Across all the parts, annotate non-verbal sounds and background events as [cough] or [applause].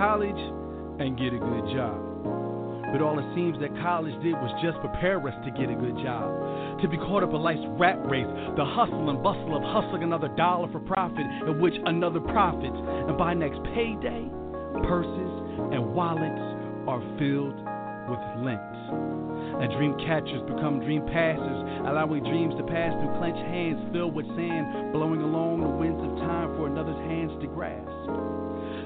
College and get a good job. But all it seems that college did was just prepare us to get a good job. To be caught up in life's rat race, the hustle and bustle of hustling another dollar for profit, in which another profits. And by next payday, purses and wallets are filled with lint. And dream catchers become dream passers, allowing dreams to pass through clenched hands filled with sand, blowing along the winds of time for another's hands to grasp.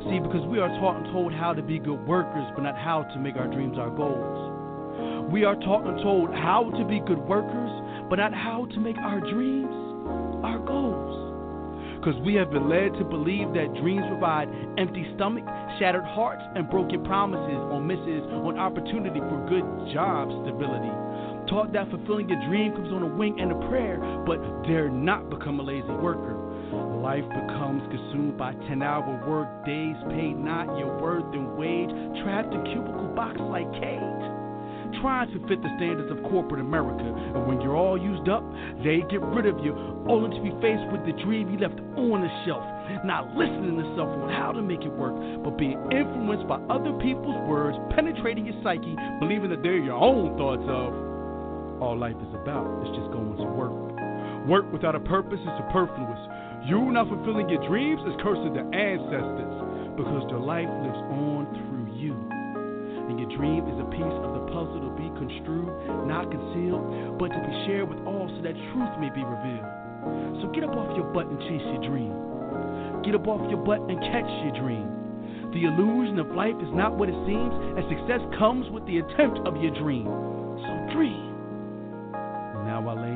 See, because we are taught and told how to be good workers, but not how to make our dreams our goals. We are taught and told how to be good workers, but not how to make our dreams our goals. Because we have been led to believe that dreams provide empty stomach, shattered hearts, and broken promises on misses on opportunity for good job stability. Taught that fulfilling your dream comes on a wing and a prayer, but dare not become a lazy worker. Life becomes consumed by 10 hour work days, paid not your worth and wage, trapped in cubicle box like cage. Trying to fit the standards of corporate America, and when you're all used up, they get rid of you, only to be faced with the dream you left on the shelf. Not listening to self on how to make it work, but being influenced by other people's words, penetrating your psyche, believing that they're your own thoughts of. All life is about is just going to work. Work without a purpose is superfluous. You not fulfilling your dreams is cursing the ancestors because their life lives on through you. And your dream is a piece of the puzzle to be construed, not concealed, but to be shared with all so that truth may be revealed. So get up off your butt and chase your dream. Get up off your butt and catch your dream. The illusion of life is not what it seems, and success comes with the attempt of your dream. So dream. Now I lay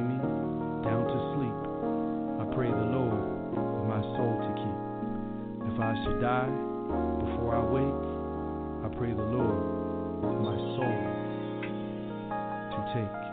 die before I wake, I pray the Lord my soul to take.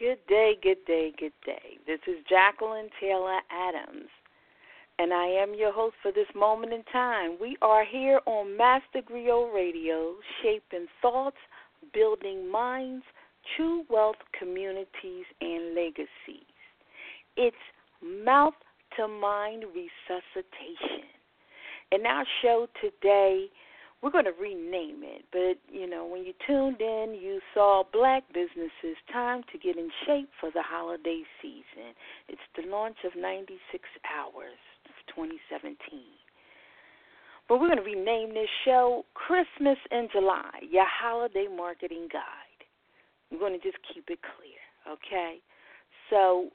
Good day, good day, good day. This is Jacqueline Taylor Adams, and I am your host for this moment in time. We are here on Master Griot Radio, shaping thoughts, building minds, true wealth communities, and legacies. It's mouth to mind resuscitation. In our show today, we're going to rename it, but you know, when you tuned in, you saw Black Businesses Time to Get in Shape for the Holiday Season. It's the launch of 96 Hours of 2017. But we're going to rename this show Christmas in July, your holiday marketing guide. We're going to just keep it clear, okay? So,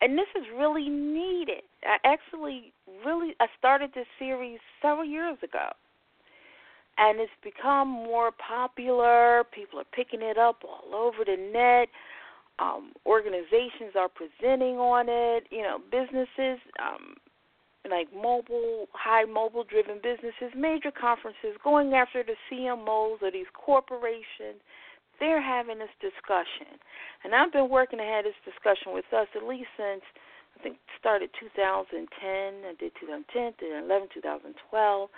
and this is really needed. I actually really I started this series several years ago and it's become more popular. People are picking it up all over the net. Um, organizations are presenting on it. You know, businesses um, like mobile, high mobile driven businesses, major conferences going after the CMOs or these corporations. They're having this discussion, and I've been working to have this discussion with us at least since I think started 2010. I did 2010, 2011, 2012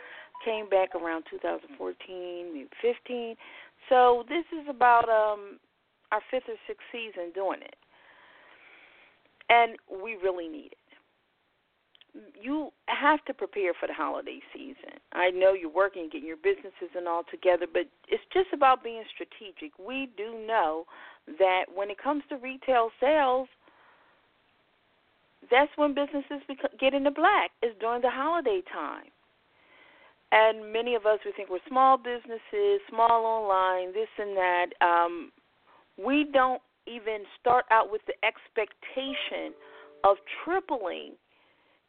came back around 2014, maybe 15. So this is about um our fifth or sixth season doing it, and we really need it. You have to prepare for the holiday season. I know you're working, getting your businesses and all together, but it's just about being strategic. We do know that when it comes to retail sales, that's when businesses get into black is during the holiday time and many of us we think we're small businesses, small online, this and that. Um, we don't even start out with the expectation of tripling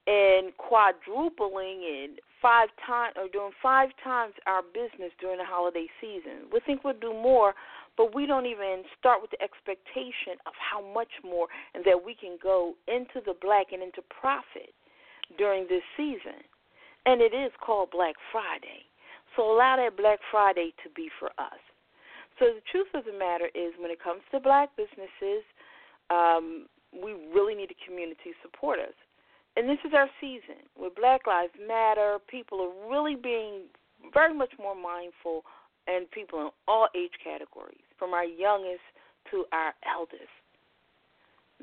and quadrupling and five times or doing five times our business during the holiday season. We think we'll do more, but we don't even start with the expectation of how much more and that we can go into the black and into profit during this season and it is called Black Friday. So allow that Black Friday to be for us. So the truth of the matter is, when it comes to black businesses, um, we really need a community support us. And this is our season where Black Lives Matter. People are really being very much more mindful, and people in all age categories, from our youngest to our eldest.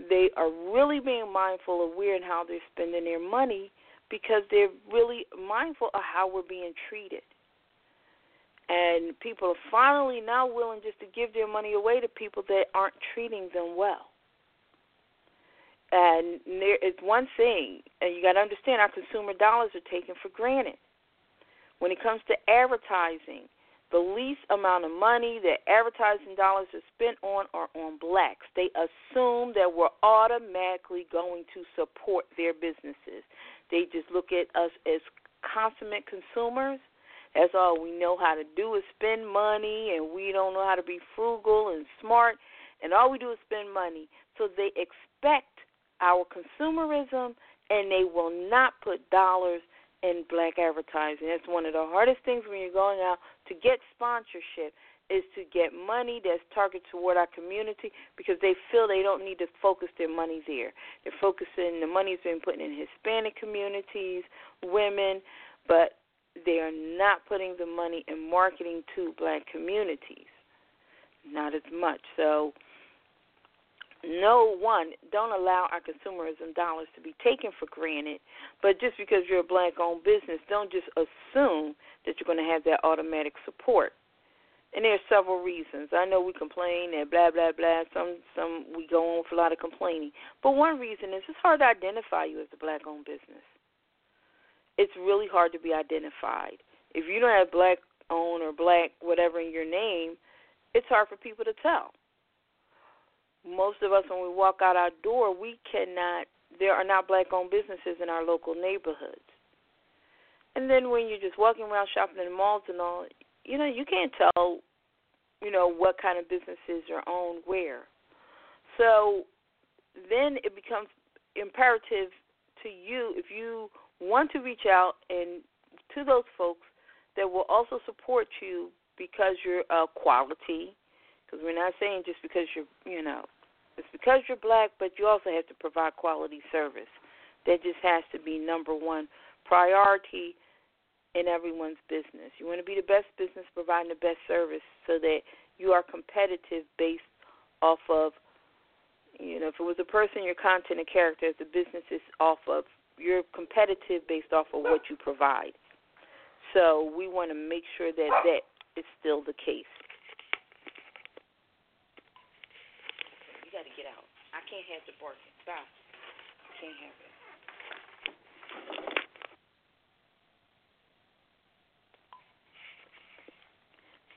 They are really being mindful of where and how they're spending their money because they're really mindful of how we're being treated. And people are finally now willing just to give their money away to people that aren't treating them well. And there is one thing, and you got to understand our consumer dollars are taken for granted. When it comes to advertising, the least amount of money that advertising dollars are spent on are on blacks. They assume that we're automatically going to support their businesses. They just look at us as consummate consumers. That's all we know how to do is spend money, and we don't know how to be frugal and smart, and all we do is spend money. So they expect our consumerism, and they will not put dollars in black advertising. That's one of the hardest things when you're going out to get sponsorship is to get money that's targeted toward our community because they feel they don't need to focus their money there. They're focusing the money's been put in Hispanic communities, women, but they are not putting the money in marketing to black communities. Not as much. So no one don't allow our consumerism dollars to be taken for granted but just because you're a black owned business don't just assume that you're going to have that automatic support and there's several reasons. I know we complain and blah blah blah. Some some we go on with a lot of complaining, but one reason is it's hard to identify you as a black-owned business. It's really hard to be identified if you don't have black-owned or black whatever in your name. It's hard for people to tell. Most of us, when we walk out our door, we cannot. There are not black-owned businesses in our local neighborhoods. And then when you're just walking around shopping in the malls and all, you know, you can't tell, you know, what kind of businesses are owned where. So then it becomes imperative to you if you want to reach out and to those folks that will also support you because you're uh, quality. Because we're not saying just because you're, you know, it's because you're black, but you also have to provide quality service. That just has to be number one priority in everyone's business. You want to be the best business providing the best service so that you are competitive based off of you know, if it was a person, your content and character, if the business is off of you're competitive based off of what you provide. So we want to make sure that that is still the case. You got to get out. I can't have the barking. Stop. I can't have it.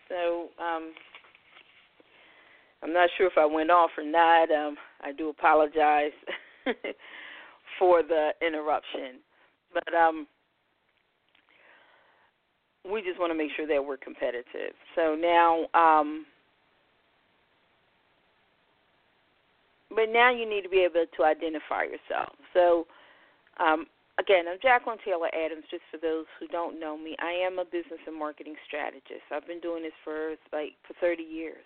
So, um, I'm not sure if I went off or not. Um, I do apologize [laughs] for the interruption, but um, we just want to make sure that we're competitive. So now, um, but now you need to be able to identify yourself. So, um, again, I'm Jacqueline Taylor Adams. Just for those who don't know me, I am a business and marketing strategist. I've been doing this for like for 30 years.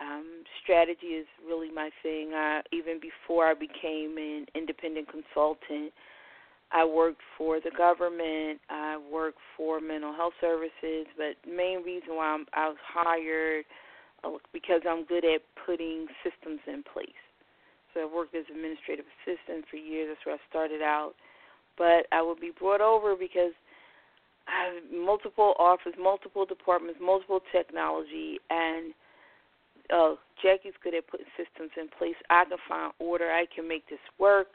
Um, strategy is really my thing. I, even before I became an independent consultant, I worked for the government. I worked for mental health services. But main reason why I'm, I was hired uh, because I'm good at putting systems in place. So I worked as an administrative assistant for years. That's where I started out. But I would be brought over because I have multiple offices, multiple departments, multiple technology, and oh, Jackie's good at putting systems in place. I can find order. I can make this work.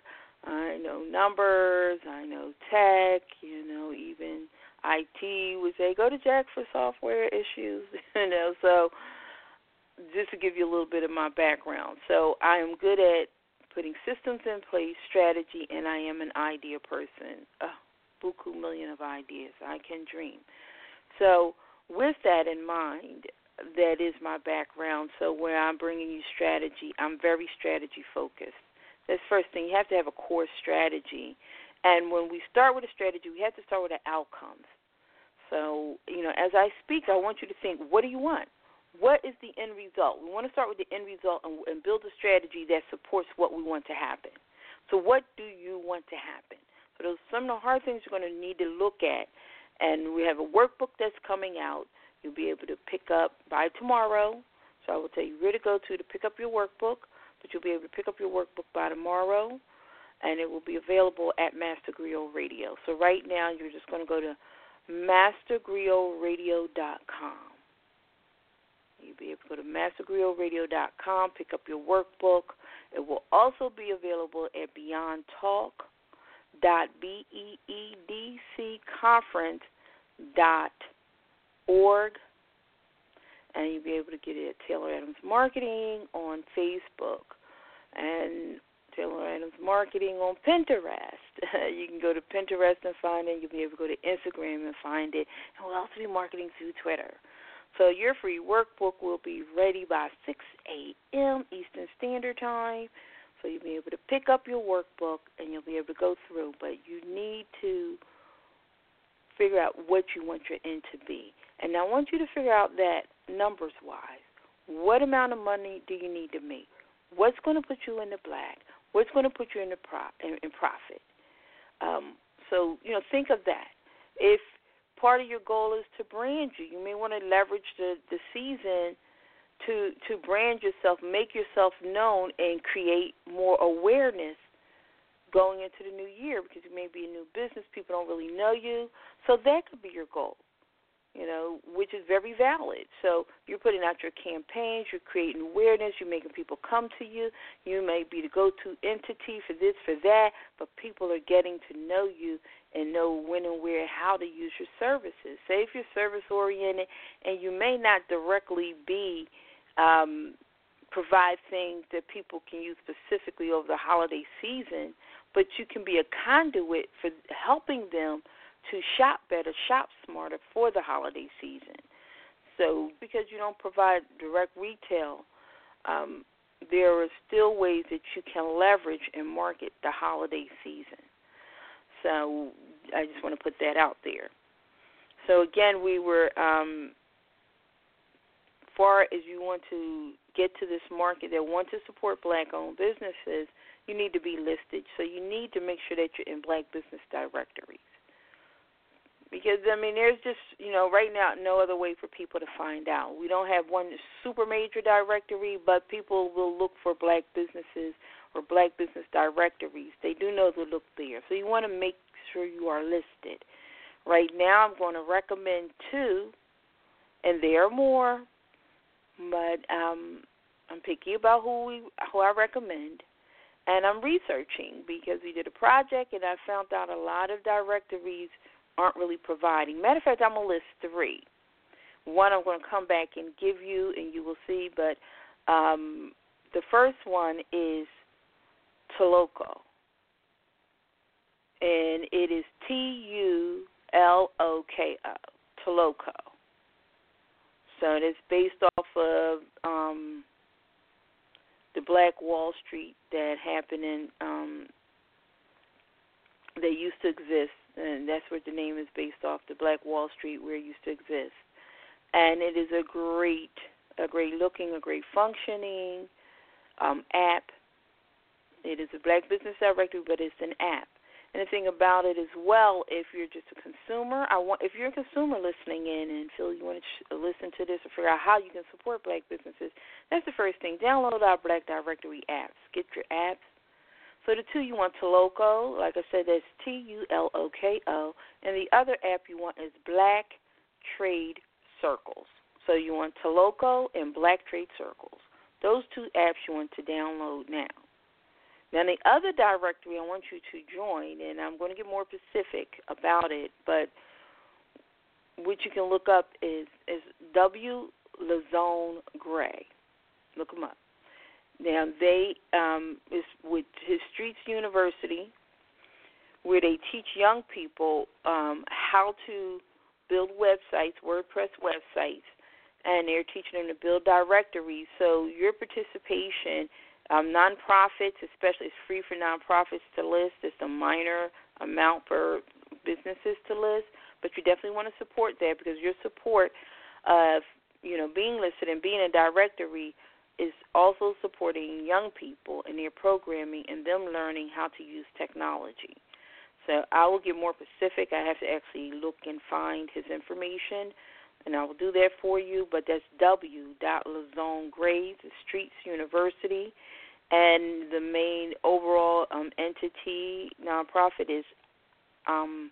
I know numbers. I know tech. You know, even IT would say, go to Jack for software issues. [laughs] you know, so just to give you a little bit of my background. So I am good at putting systems in place, strategy, and I am an idea person. Oh, buku million of ideas. I can dream. So with that in mind, that is my background. So where I'm bringing you strategy, I'm very strategy focused. That's first thing. You have to have a core strategy, and when we start with a strategy, we have to start with the outcomes. So you know, as I speak, I want you to think, what do you want? What is the end result? We want to start with the end result and, and build a strategy that supports what we want to happen. So what do you want to happen? So those some of the hard things you're going to need to look at, and we have a workbook that's coming out You'll be able to pick up by tomorrow. So I will tell you where to go to to pick up your workbook, but you'll be able to pick up your workbook by tomorrow, and it will be available at Master Griot Radio. So right now, you're just going to go to mastergriotradio.com. You'll be able to go to mastergriotradio.com, pick up your workbook. It will also be available at beyondtalk.beedconference.com org, and you'll be able to get it at Taylor Adams Marketing on Facebook and Taylor Adams Marketing on Pinterest. [laughs] you can go to Pinterest and find it. You'll be able to go to Instagram and find it. And we'll also be marketing through Twitter. So your free workbook will be ready by 6 a.m. Eastern Standard Time. So you'll be able to pick up your workbook and you'll be able to go through. But you need to figure out what you want your end to be. And I want you to figure out that numbers wise, what amount of money do you need to make? What's going to put you in the black? What's going to put you in the pro in, in profit? Um, so you know, think of that. If part of your goal is to brand you, you may want to leverage the the season to to brand yourself, make yourself known, and create more awareness going into the new year because you may be a new business, people don't really know you. So that could be your goal you know, which is very valid. So you're putting out your campaigns, you're creating awareness, you're making people come to you. You may be the go-to entity for this, for that, but people are getting to know you and know when and where, how to use your services. Say if you're service-oriented and you may not directly be um, provide things that people can use specifically over the holiday season, but you can be a conduit for helping them – to shop better, shop smarter for the holiday season. So, because you don't provide direct retail, um, there are still ways that you can leverage and market the holiday season. So, I just want to put that out there. So, again, we were, um, far as you want to get to this market that want to support black-owned businesses, you need to be listed. So you need to make sure that you're in black business directories. Because I mean, there's just you know right now no other way for people to find out. We don't have one super major directory, but people will look for black businesses or black business directories. They do know to look there. So you want to make sure you are listed. Right now, I'm going to recommend two, and there are more, but um, I'm picky about who we who I recommend. And I'm researching because we did a project and I found out a lot of directories aren't really providing. Matter of fact, I'm gonna list three. One I'm going to come back and give you, and you will see. But um, the first one is Tulloko, and it is T U L O K O, Tulloko. So it's based off of um, the Black Wall Street that happened in um, they used to exist, and that's what the name is based off. The Black Wall Street where it used to exist, and it is a great, a great looking, a great functioning um, app. It is a Black Business Directory, but it's an app. And the thing about it as well, if you're just a consumer, I want if you're a consumer listening in and feel you want to listen to this or figure out how you can support black businesses, that's the first thing. Download our Black Directory apps. Get your apps. So the two you want Tulloko, like I said, that's T U L O K O, and the other app you want is Black Trade Circles. So you want Tulloko and Black Trade Circles. Those two apps you want to download now. Now, the other directory I want you to join, and I'm going to get more specific about it, but what you can look up is is W. Lazone Gray. Look them up. Now they um, is with his Streets University, where they teach young people um, how to build websites, WordPress websites, and they're teaching them to build directories. So your participation um, nonprofits, especially, it's free for nonprofits to list. It's a minor amount for businesses to list, but you definitely want to support that because your support of you know being listed and being a directory is also supporting young people in their programming and them learning how to use technology. So I will get more specific. I have to actually look and find his information, and I will do that for you. But that's W. Lazone Graves, Streets University, and the main overall um, entity nonprofit is. Um,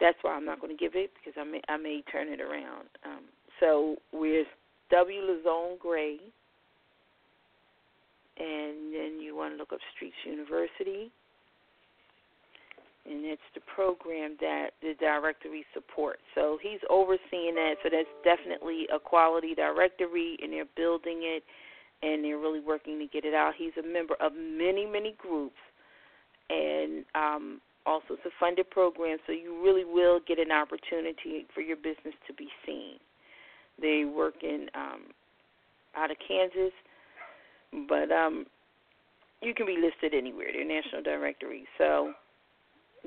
that's why I'm not going to give it because I may I may turn it around. Um, so with W. Lazone Gray, and then you want to look up Streets University, and it's the program that the directory supports. So he's overseeing that. So that's definitely a quality directory, and they're building it, and they're really working to get it out. He's a member of many, many groups, and um, also it's a funded program, so you really will get an opportunity for your business to be seen. They work in um, out of Kansas, but um, you can be listed anywhere. They're national directories. So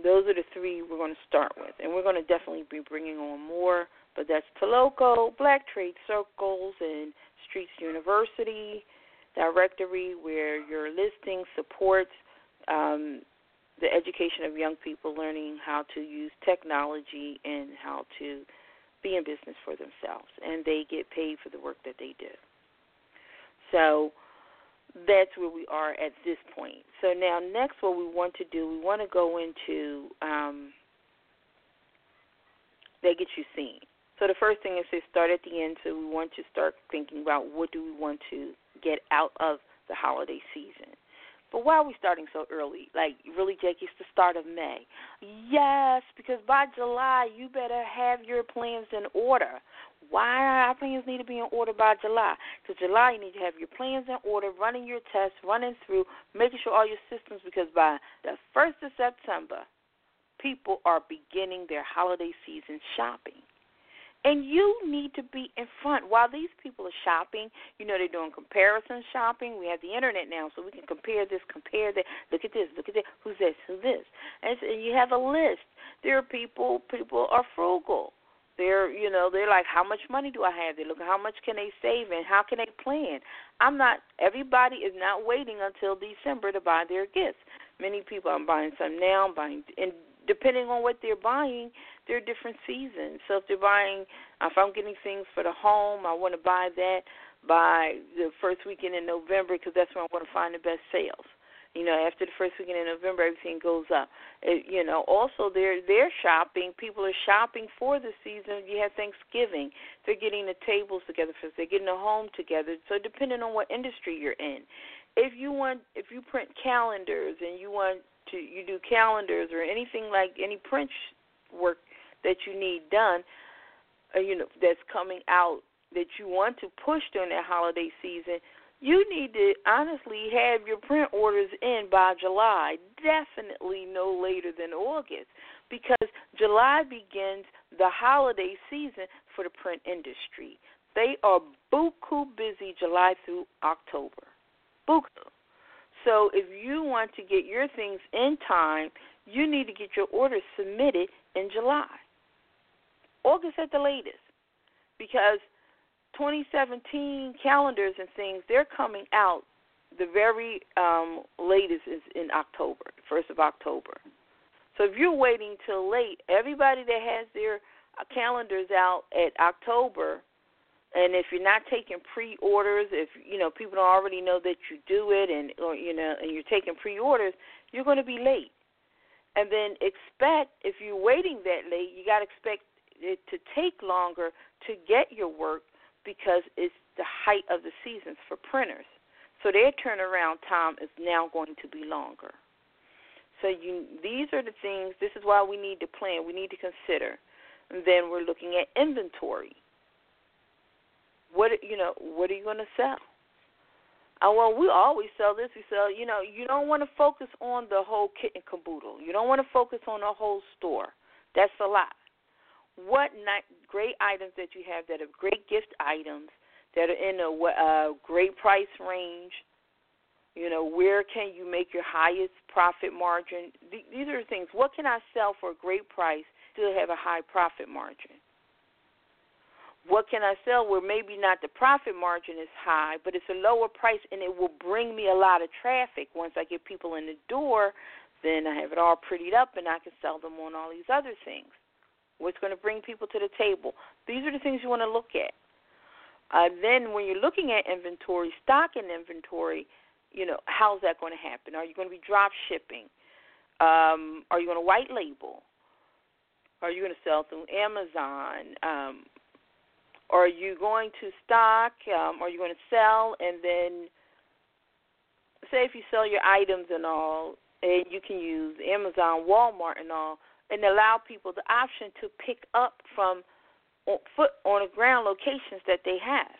those are the three we're going to start with, and we're going to definitely be bringing on more. But that's Tulloko, Black Trade Circles, and Streets University directory, where your listing supports um, the education of young people learning how to use technology and how to be in business for themselves, and they get paid for the work that they do. So that's where we are at this point. So now, next, what we want to do, we want to go into um, gets you seen. So the first thing is to start at the end. So we want to start thinking about what do we want to get out of the holiday season. But why are we starting so early? Like, really, Jake, it's the start of May. Yes, because by July, you better have your plans in order. Why our plans need to be in order by July? Because July, you need to have your plans in order, running your tests, running through, making sure all your systems, because by the 1st of September, people are beginning their holiday season shopping. And you need to be in front while these people are shopping. You know they're doing comparison shopping. We have the internet now, so we can compare this, compare that. Look at this, look at that. Who's this? Who's this? And, so, and you have a list. There are people. People are frugal. They're, you know, they're like, how much money do I have? They look how much can they save and how can they plan. I'm not. Everybody is not waiting until December to buy their gifts. Many people, I'm buying some now. I'm buying, and depending on what they're buying, there are different seasons. So if they're buying, if I'm getting things for the home, I want to buy that by the first weekend in November because that's when I want to find the best sales. You know, after the first weekend in November, everything goes up. It, you know, also they're they're shopping. People are shopping for the season. You have Thanksgiving. They're getting the tables together for. They're getting a home together. So depending on what industry you're in, if you want, if you print calendars and you want to, you do calendars or anything like any print work that you need done, uh, you know, that's coming out that you want to push during that holiday season, you need to honestly have your print orders in by July, definitely no later than August, because July begins the holiday season for the print industry. They are buku busy July through October. Buku. So if you want to get your things in time, you need to get your orders submitted in July. August at the latest. Because 2017 calendars and things, they're coming out. The very um, latest is in October, first of October. So if you're waiting till late, everybody that has their calendars out at October, and if you're not taking pre-orders, if you know people don't already know that you do it, and or you know, and you're taking pre-orders, you're going to be late. And then expect if you're waiting that late, you got to expect it to take longer to get your work because it's the height of the seasons for printers. So their turnaround time is now going to be longer. So you, these are the things. This is why we need to plan. We need to consider. And then we're looking at inventory. What you know? What are you going to sell? Uh, well, we always sell this. We sell. You know, you don't want to focus on the whole kit and caboodle. You don't want to focus on the whole store. That's a lot what not, great items that you have that are great gift items that are in a uh, great price range. You know, where can you make your highest profit margin? These are things. What can I sell for a great price, still have a high profit margin? What can I sell where maybe not the profit margin is high, but it's a lower price and it will bring me a lot of traffic. Once I get people in the door, then I have it all prettied up and I can sell them on all these other things what's going to bring people to the table. These are the things you want to look at. Uh, then, when you're looking at inventory, stocking inventory, you know, how's that going to happen? Are you going to be drop shipping? Um, are you going to white label? Are you going to sell through Amazon? Um, are you going to stock? Um, are you going to sell and then say if you sell your items and all, and you can use Amazon, Walmart, and all and allow people the option to pick up from foot on the ground locations that they have.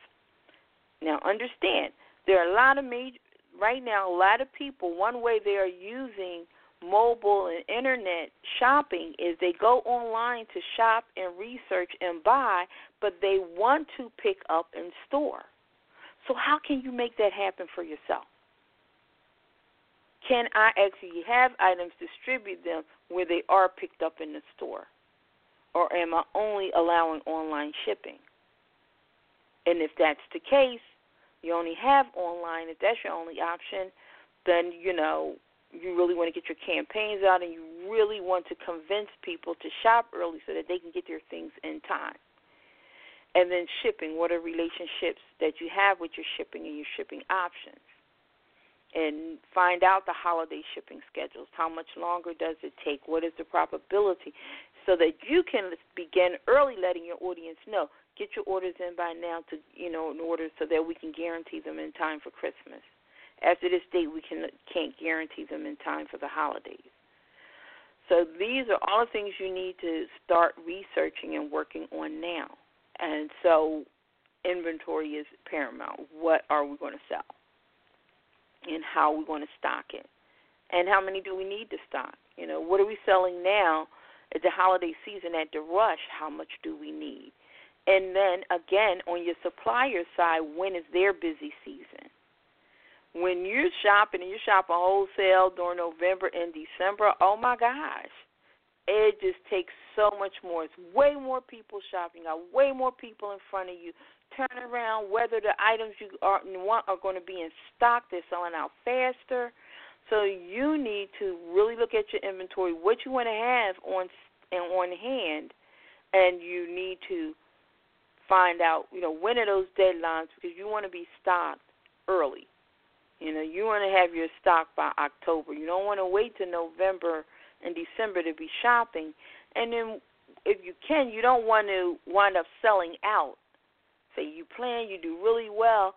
Now, understand there are a lot of major right now. A lot of people. One way they are using mobile and internet shopping is they go online to shop and research and buy, but they want to pick up in store. So how can you make that happen for yourself? Can I actually have items distribute them where they are picked up in the store? Or am I only allowing online shipping? And if that's the case, you only have online, if that's your only option, then, you know, you really want to get your campaigns out and you really want to convince people to shop early so that they can get their things in time. And then shipping, what are relationships that you have with your shipping and your shipping options? And find out the holiday shipping schedules. How much longer does it take? What is the probability? So that you can begin early letting your audience know. Get your orders in by now to you know in order so that we can guarantee them in time for Christmas. After this date, we can can't guarantee them in time for the holidays. So these are all the things you need to start researching and working on now. And so inventory is paramount. What are we going to sell? And how we want to stock it, and how many do we need to stock? You know, what are we selling now at the holiday season at the rush? How much do we need? And then again, on your supplier side, when is their busy season? When you're shopping and you're shopping wholesale during November and December, oh my gosh, it just takes so much more. It's way more people shopping. Got way more people in front of you. Turn around, whether the items you are want are going to be in stock, they're selling out faster. So you need to really look at your inventory, what you want to have on and on hand, and you need to find out, you know, when are those deadlines because you want to be stocked early. You know, you want to have your stock by October. You don't want to wait till November and December to be shopping. And then if you can, you don't want to wind up selling out. Say you plan, you do really well.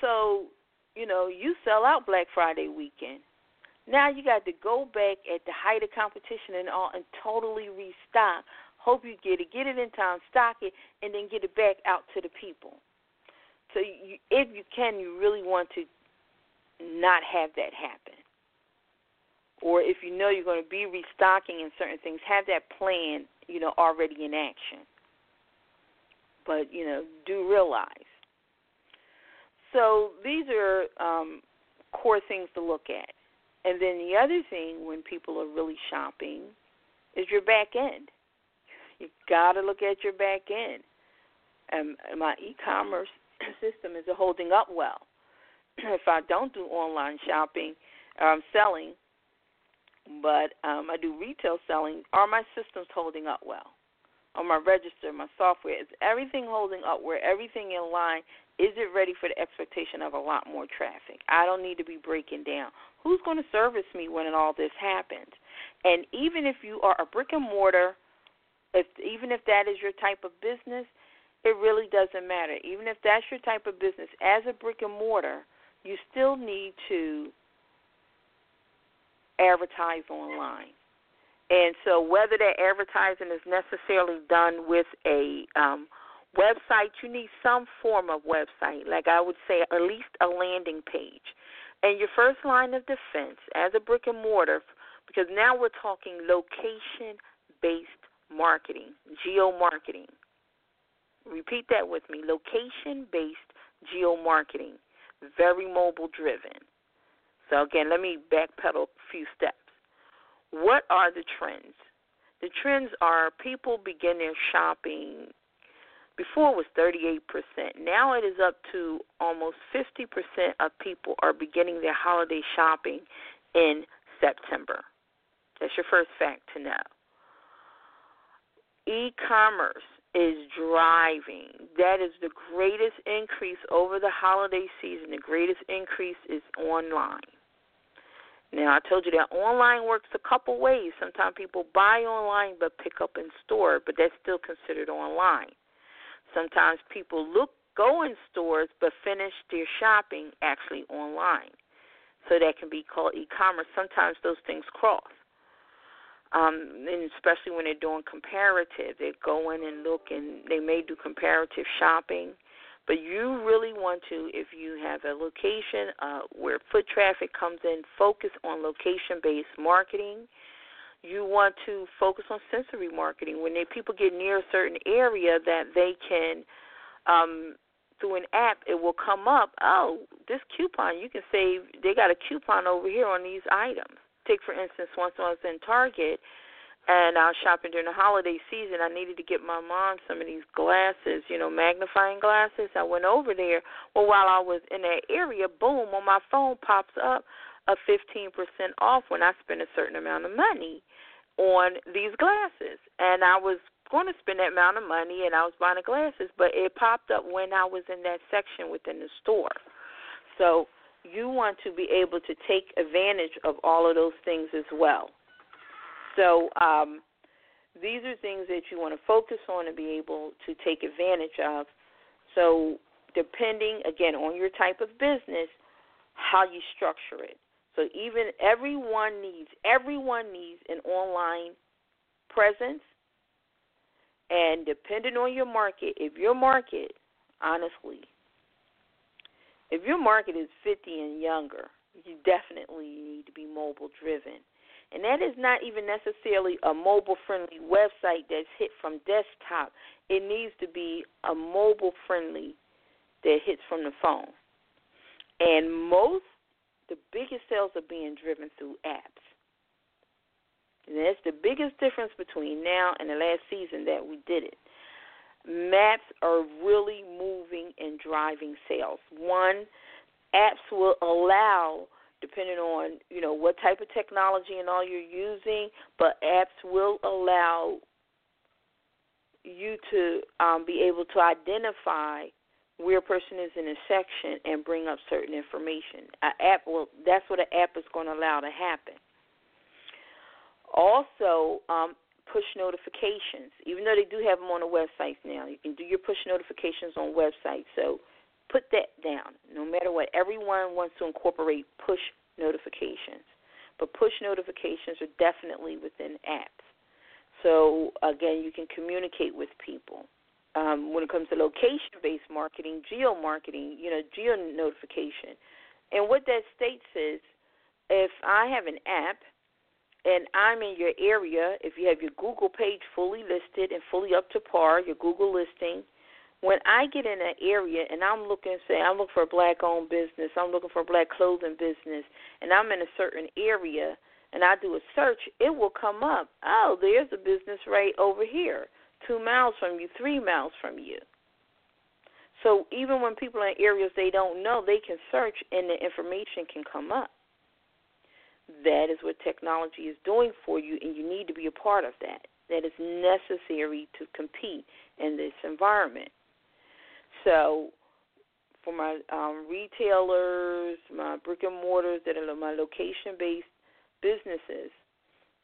So, you know, you sell out Black Friday weekend. Now you got to go back at the height of competition and all and totally restock. Hope you get it, get it in time, stock it, and then get it back out to the people. So you, if you can, you really want to not have that happen. Or if you know you're going to be restocking in certain things, have that plan, you know, already in action. But, you know, do realize. So these are um, core things to look at. And then the other thing when people are really shopping is your back end. You got to look at your back end. Um, my e-commerce [clears throat] system is holding up well. [clears throat] if I don't do online shopping, um, selling, but um, I do retail selling, are my systems holding up well? On my register, my software, is everything holding up? Where everything in line? Is it ready for the expectation of a lot more traffic? I don't need to be breaking down. Who's going to service me when all this happens? And even if you are a brick and mortar, if even if that is your type of business, it really doesn't matter. Even if that's your type of business, as a brick and mortar, you still need to advertise online. And so, whether that advertising is necessarily done with a um, website, you need some form of website, like I would say, at least a landing page. And your first line of defense as a brick and mortar, because now we're talking location based marketing, geo marketing. Repeat that with me location based geo marketing very mobile driven. So, again, let me backpedal a few steps. What are the trends? The trends are people begin their shopping. Before it was 38%. Now it is up to almost 50% of people are beginning their holiday shopping in September. That's your first fact to know. E commerce is driving. That is the greatest increase over the holiday season. The greatest increase is online. Now, I told you that online works a couple ways. Sometimes people buy online but pick up in store, but that's still considered online. Sometimes people look go in stores but finish their shopping actually online. So that can be called e-commerce. Sometimes those things cross um, and especially when they're doing comparative, they go in and look and they may do comparative shopping. But you really want to, if you have a location uh, where foot traffic comes in, focus on location based marketing. You want to focus on sensory marketing. When they, people get near a certain area that they can, um, through an app, it will come up, oh, this coupon, you can save, they got a coupon over here on these items take for instance, once I was in Target and I was shopping during the holiday season, I needed to get my mom some of these glasses, you know, magnifying glasses. I went over there. Well, while I was in that area, boom, on my phone pops up a 15% off when I spend a certain amount of money on these glasses. And I was going to spend that amount of money and I was buying the glasses, but it popped up when I was in that section within the store. So, you want to be able to take advantage of all of those things as well. So um, these are things that you want to focus on and be able to take advantage of. So depending again on your type of business, how you structure it. So even everyone needs everyone needs an online presence. And depending on your market, if your market, honestly, if your market is 50 and younger, you definitely need to be mobile driven. And that is not even necessarily a mobile friendly website that's hit from desktop. It needs to be a mobile friendly that hits from the phone. And most, the biggest sales are being driven through apps. And that's the biggest difference between now and the last season that we did it. Maps are really moving and driving sales. One, apps will allow depending on you know what type of technology and all you're using but apps will allow you to um, be able to identify where a person is in a section and bring up certain information. An app will that's what an app is going to allow to happen. Also, um, push notifications. Even though they do have them on the websites now, you can do your push notifications on websites. So put that down. No matter what, everyone wants to incorporate push notifications, but push notifications are definitely within apps. So again, you can communicate with people. Um, when it comes to location-based marketing, geo marketing, you know, geo notification, and what that states is, if I have an app and I'm in your area, if you have your Google page fully listed and fully up to par, your Google listing, when I get in an area and I'm looking, say, I'm looking for a black-owned business, I'm looking for a black clothing business, and I'm in a certain area, and I do a search, it will come up. Oh, there's a business right over here, two miles from you, three miles from you. So even when people are in areas they don't know, they can search and the information can come up. That is what technology is doing for you, and you need to be a part of that. That is necessary to compete in this environment. So, for my um, retailers, my brick and mortars that are my location based businesses,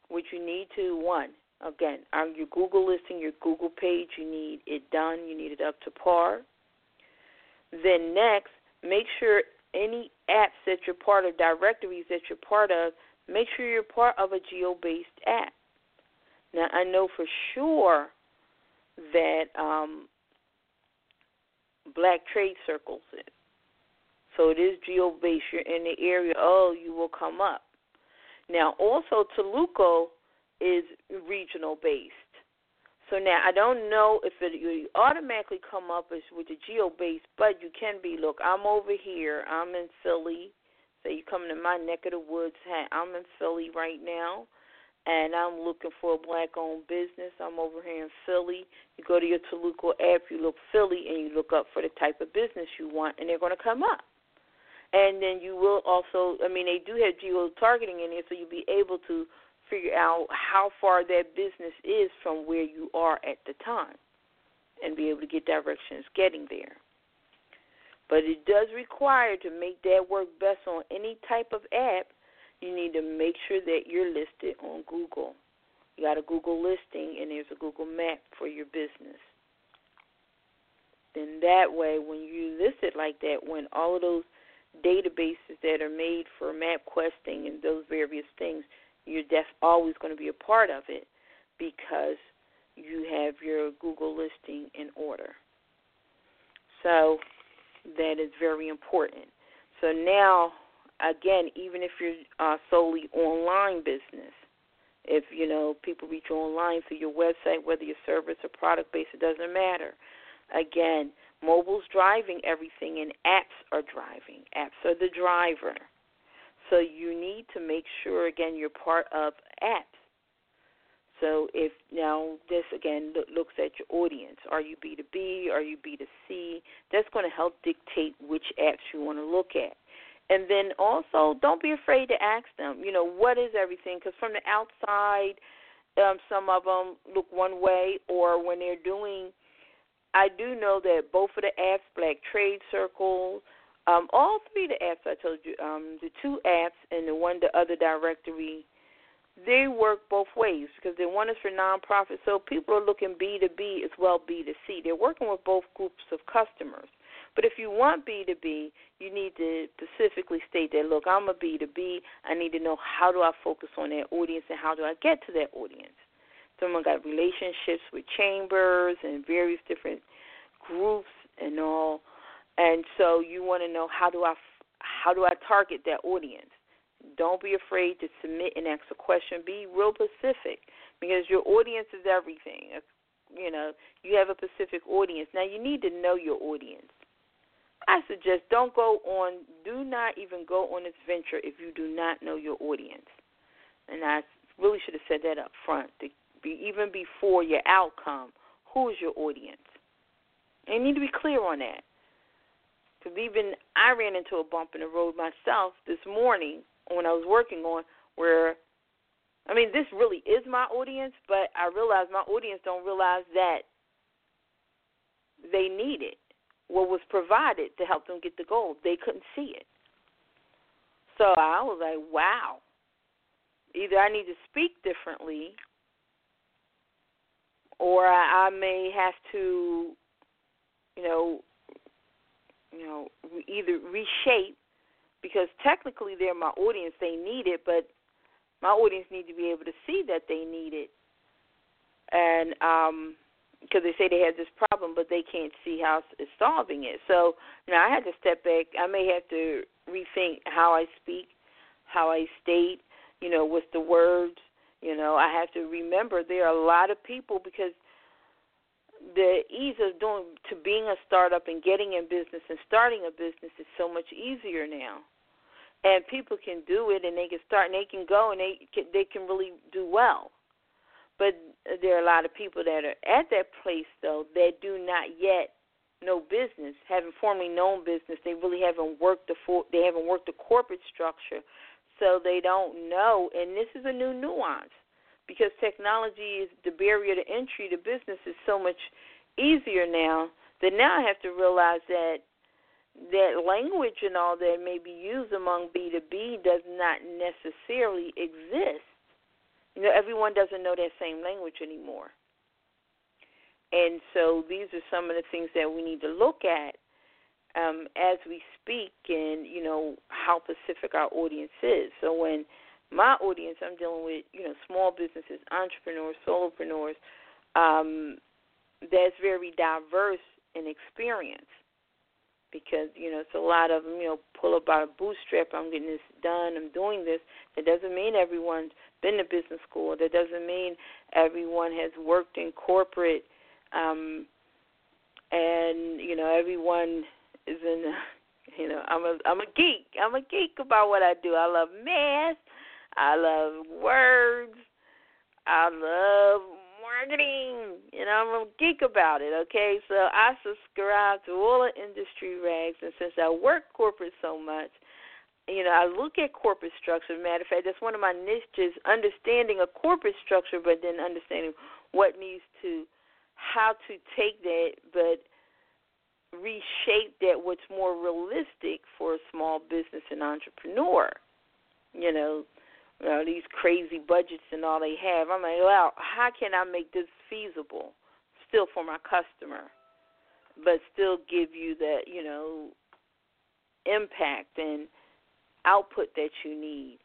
what you need to one again on your Google listing, your Google page, you need it done. You need it up to par. Then next, make sure any apps that you're part of, directories that you're part of, make sure you're part of a geo-based app. Now I know for sure that um, Black Trade Circles is. So it is geo-based. You're in the area. Oh, you will come up. Now, also, Tulloko is regional based. So now I don't know if it you automatically come up as with the geo base, but you can be. Look, I'm over here. I'm in Philly. So you come to my neck of the woods. I'm in Philly right now, and I'm looking for a black-owned business. I'm over here in Philly. You go to your Tulloko app, you look Philly, and you look up for the type of business you want, and they're going to come up. And then you will also, I mean, they do have geo targeting in there, so you'll be able to figure out how far that business is from where you are at the time and be able to get directions getting there. But it does require to make that work best on any type of app, you need to make sure that you're listed on Google. You got a Google listing and there's a Google map for your business. Then that way when you list it like that, when all of those databases that are made for map questing and those various things, you're def- always going to be a part of it because you have your Google listing in order. So that is very important. So now, again, even if you're uh, solely online business, if you know people reach online through your website, whether your service or product based, it doesn't matter. Again, mobile's driving everything, and apps are driving. Apps are the driver. So you need to make sure again you're part of apps. So if now this again looks at your audience, are you B2B, are you B2C? That's going to help dictate which apps you want to look at. And then also don't be afraid to ask them, you know, what is everything because from the outside um some of them look one way or when they're doing I do know that both of the apps, Black Trade Circle, um, all three of the apps I told you, um, the two apps and the one the other directory, they work both ways because the one is for nonprofit, so people are looking B to B as well B to C. They're working with both groups of customers. But if you want B to B, you need to specifically state that look, I'm a B to B. I need to know how do I focus on that audience and how do I get to that audience. Someone got relationships with chambers and various different groups and all and so you want to know how do I how do I target that audience? Don't be afraid to submit and ask a question. Be real specific because your audience is everything. You know, you have a specific audience. Now you need to know your audience. I suggest don't go on do not even go on this venture if you do not know your audience. And I really should have said that up front. To be, even before your outcome, who is your audience? And you need to be clear on that. Because even I ran into a bump in the road myself this morning when I was working on where, I mean, this really is my audience, but I realized my audience don't realize that they need it. What was provided to help them get the goal, they couldn't see it. So I was like, wow. Either I need to speak differently, or I, I may have to, you know, you know, either reshape because technically they're my audience, they need it, but my audience need to be able to see that they need it, and um, because they say they have this problem, but they can't see how it's solving it. So now I had to step back. I may have to rethink how I speak, how I state, you know, with the words. You know, I have to remember there are a lot of people because the ease of doing to being a startup and getting in business and starting a business is so much easier now. And people can do it and they can start and they can go and they can, they can really do well. But there are a lot of people that are at that place though that do not yet know business, haven't formally known business. They really haven't worked the for, they haven't worked the corporate structure, so they don't know. And this is a new nuance because technology is the barrier to entry to business is so much easier now that now I have to realize that that language and all that may be used among B2B does not necessarily exist you know, everyone doesn't know that same language anymore. And so these are some of the things that we need to look at um, as we speak and, you know, how specific our audience is. So when my audience, I'm dealing with, you know, small businesses, entrepreneurs, solopreneurs, um, that's very diverse in experience because you know it's a lot of them you know pull up by a bootstrap i'm getting this done i'm doing this that doesn't mean everyone's been to business school that doesn't mean everyone has worked in corporate um and you know everyone is in [laughs] you know i'm a i'm a geek i'm a geek about what i do i love math i love words i love marketing. You know, I'm a geek about it, okay? So I subscribe to all the industry rags, and since I work corporate so much, you know, I look at corporate structure. Matter of fact, that's one of my niches, understanding a corporate structure, but then understanding what needs to, how to take that, but reshape that what's more realistic for a small business and entrepreneur. You know, you know, these crazy budgets and all they have. I'm like, well, how can I make this feasible still for my customer, but still give you that, you know, impact and output that you need.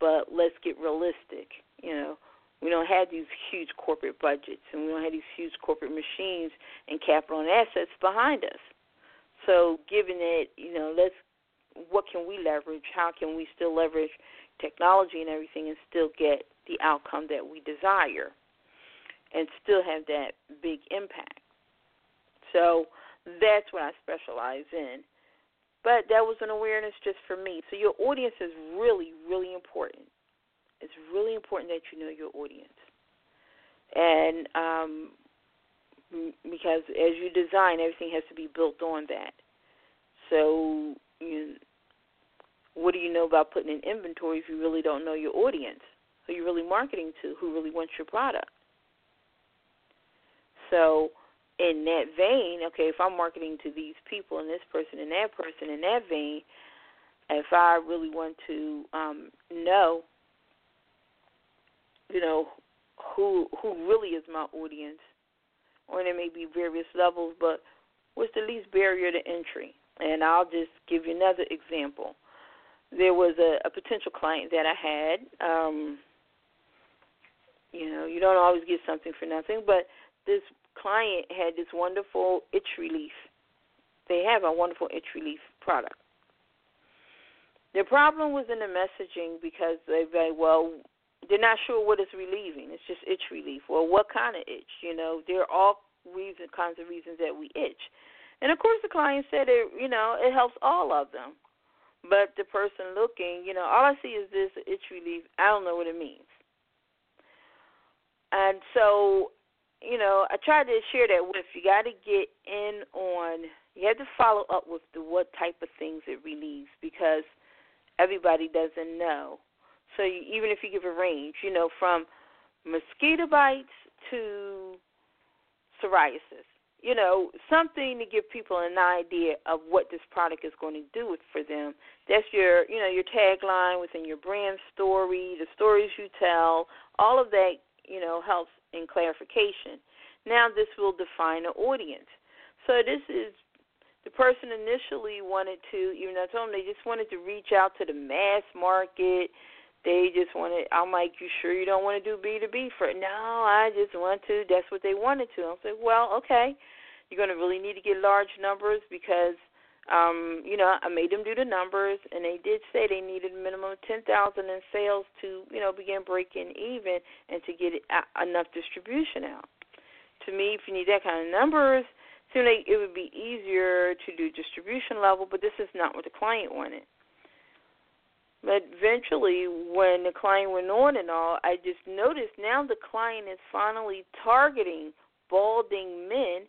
But let's get realistic. You know, we don't have these huge corporate budgets and we don't have these huge corporate machines and capital and assets behind us. So, given that, you know, let's what can we leverage? How can we still leverage technology and everything and still get the outcome that we desire and still have that big impact. So that's what I specialize in. But that was an awareness just for me. So your audience is really, really important. It's really important that you know your audience. And um, because as you design, everything has to be built on that. So you what do you know about putting in inventory if you really don't know your audience? Who you're really marketing to? Who really wants your product? So, in that vein, okay, if I'm marketing to these people and this person and that person in that vein, if I really want to um, know, you know, who who really is my audience, or there may be various levels, but what's the least barrier to entry? And I'll just give you another example there was a, a potential client that I had. Um, you know, you don't always get something for nothing, but this client had this wonderful itch relief. They have a wonderful itch relief product. The problem was in the messaging because they very well they're not sure what it's relieving. It's just itch relief. Well, what kind of itch? You know, there are all reason kinds of reasons that we itch. And of course the client said it you know, it helps all of them. But the person looking, you know, all I see is this itch relief. I don't know what it means. And so, you know, I tried to share that with you. Got to get in on. You have to follow up with the what type of things it relieves because everybody doesn't know. So you, even if you give a range, you know, from mosquito bites to psoriasis, you know, something to give people an idea of what this product is going to do for them. That's your, you know, your tagline within your brand story, the stories you tell, all of that, you know, helps in clarification. Now this will define an audience. So this is the person initially wanted to, even though I told them they just wanted to reach out to the mass market. They just wanted. I'm like, you sure you don't want to do B two B for? it? No, I just want to. That's what they wanted to. I said, well, okay. You're going to really need to get large numbers because, um, you know, I made them do the numbers, and they did say they needed a minimum of ten thousand in sales to, you know, begin breaking even and to get uh, enough distribution out. To me, if you need that kind of numbers, like it would be easier to do distribution level, but this is not what the client wanted. But eventually, when the client went on and all, I just noticed now the client is finally targeting balding men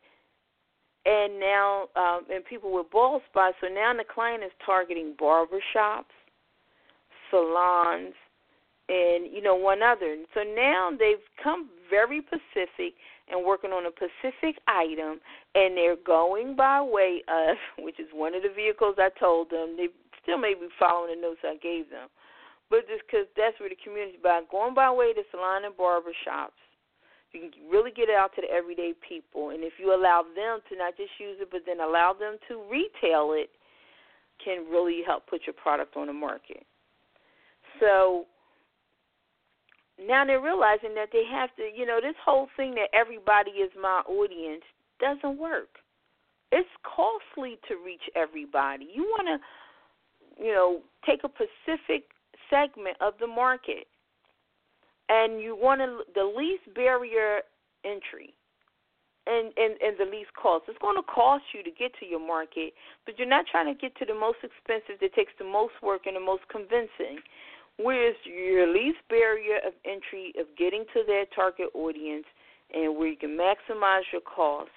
and now um, and people with bald spots. So now the client is targeting barbershops, salons, and you know one other. So now they've come very specific and working on a specific item, and they're going by way of, [laughs] which is one of the vehicles I told them. They still may be following the notes I gave them, but just because that's where the community by going by way to salon and barber shops. You can really get it out to the everyday people, and if you allow them to not just use it, but then allow them to retail it, can really help put your product on the market. So now they're realizing that they have to, you know, this whole thing that everybody is my audience doesn't work. It's costly to reach everybody. You want to, you know, take a specific segment of the market and you want to the least barrier entry and, and and the least cost. It's going to cost you to get to your market, but you're not trying to get to the most expensive that takes the most work and the most convincing. Where's your least barrier of entry of getting to that target audience and where you can maximize your cost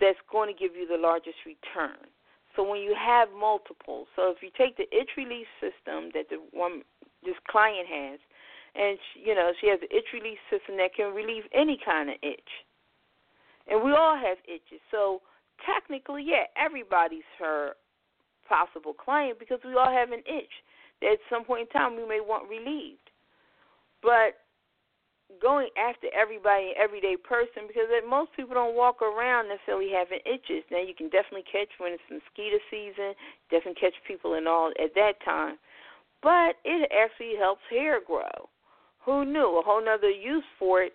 that's going to give you the largest return. So when you have multiple, so if you take the itch release system that the one this client has, and she, you know she has an itch release system that can relieve any kind of itch, and we all have itches. So technically, yeah, everybody's her possible client because we all have an itch that at some point in time we may want relieved. But going after everybody, everyday person, because most people don't walk around necessarily having itches. Now you can definitely catch when it's mosquito season, definitely catch people and all at that time. But it actually helps hair grow. Who knew? A whole nother use for it.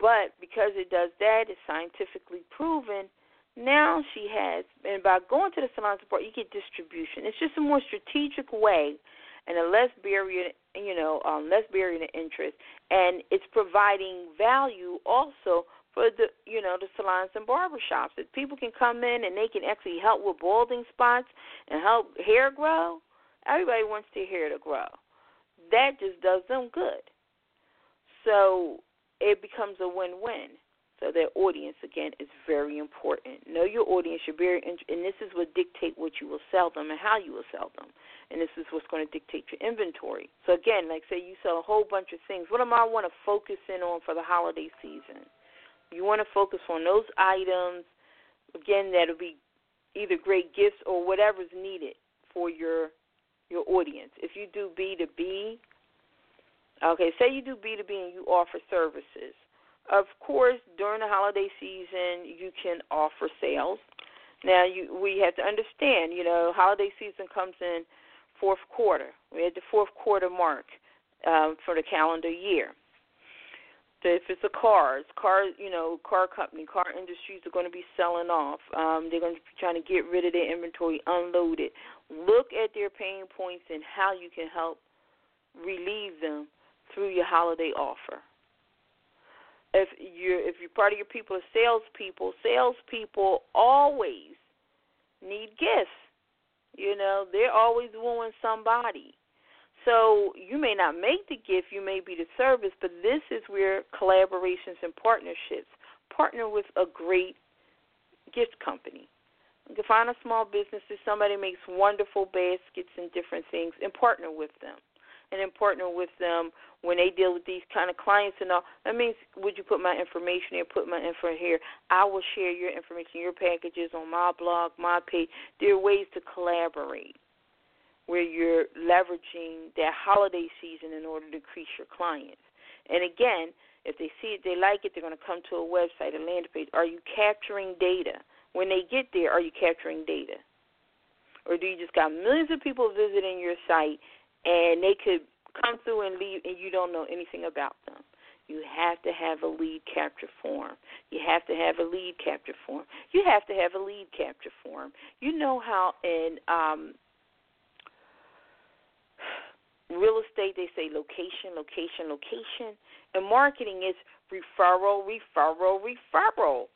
But because it does that, it's scientifically proven now she has, and by going to the salon support, you get distribution. It's just a more strategic way and a less barrier, you know, um, less barrier to interest, and it's providing value also for the, you know, the salons and barbershops. that people can come in and they can actually help with balding spots and help hair grow, everybody wants their hair to grow. That just does them good. So it becomes a win-win. So their audience again is very important. Know your audience. You're very, and this is what dictate what you will sell them and how you will sell them. And this is what's going to dictate your inventory. So again, like say you sell a whole bunch of things. What am I want to focus in on for the holiday season? You want to focus on those items. Again, that'll be either great gifts or whatever's needed for your your audience. If you do B two B, okay, say you do B two B and you offer services of course, during the holiday season, you can offer sales. Now, you, we have to understand, you know, holiday season comes in fourth quarter. We're at the fourth quarter mark um, for the calendar year. So if it's a cars, car, you know, car company, car industries are going to be selling off. Um, they're going to be trying to get rid of their inventory, unload it. Look at their pain points and how you can help relieve them through your holiday offer if you're if you're part of your people are salespeople, salespeople always need gifts. You know, they're always wooing somebody. So you may not make the gift, you may be the service, but this is where collaborations and partnerships partner with a great gift company. You can find a small business if somebody makes wonderful baskets and different things and partner with them. And then partner with them when they deal with these kind of clients and all. That means, would you put my information here, put my info here? I will share your information, your packages on my blog, my page. There are ways to collaborate where you're leveraging that holiday season in order to increase your clients. And again, if they see it, they like it, they're going to come to a website, a landing page. Are you capturing data? When they get there, are you capturing data? Or do you just got millions of people visiting your site and they could come through and leave and you don't know anything about them? You have to have a lead capture form. You have to have a lead capture form. You have to have a lead capture form. You know how in um, real estate they say location, location, location. And marketing is referral, referral, referral.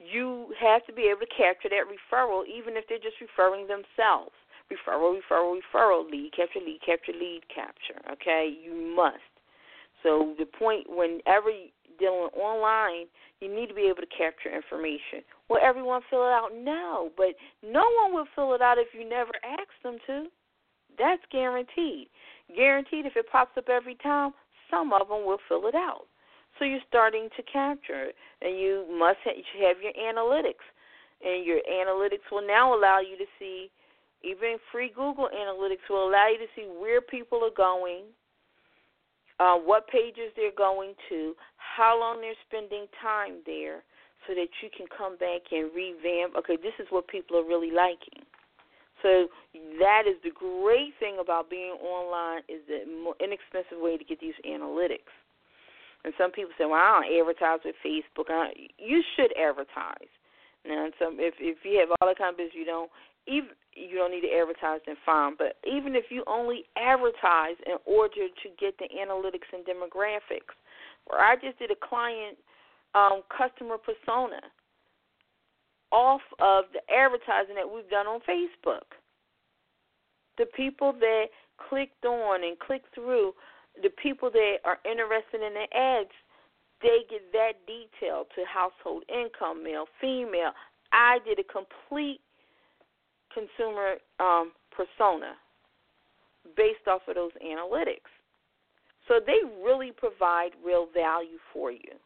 You have to be able to capture that referral even if they're just referring themselves. Referral, referral, referral, lead capture, lead capture, lead capture. Okay? You must. So the point whenever dealing online, you need to be able to capture information. Will everyone fill it out? No, but no one will fill it out if you never ask them to. That's guaranteed. Guaranteed if it pops up every time, some of them will fill it out. So you're starting to capture and you must have, have your analytics, and your analytics will now allow you to see. Even free Google Analytics will allow you to see where people are going, uh, what pages they're going to, how long they're spending time there, so that you can come back and revamp. Okay, this is what people are really liking. So that is the great thing about being online is the more inexpensive way to get these analytics. And some people say, "Well, I don't advertise with Facebook." You should advertise. Now, some if if you have all the kind of business you don't even you don't need to advertise then fine. But even if you only advertise in order to get the analytics and demographics, or I just did a client um, customer persona off of the advertising that we've done on Facebook. The people that clicked on and clicked through, the people that are interested in the ads, they get that detail to household income, male, female. I did a complete consumer um, persona based off of those analytics. So they really provide real value for you.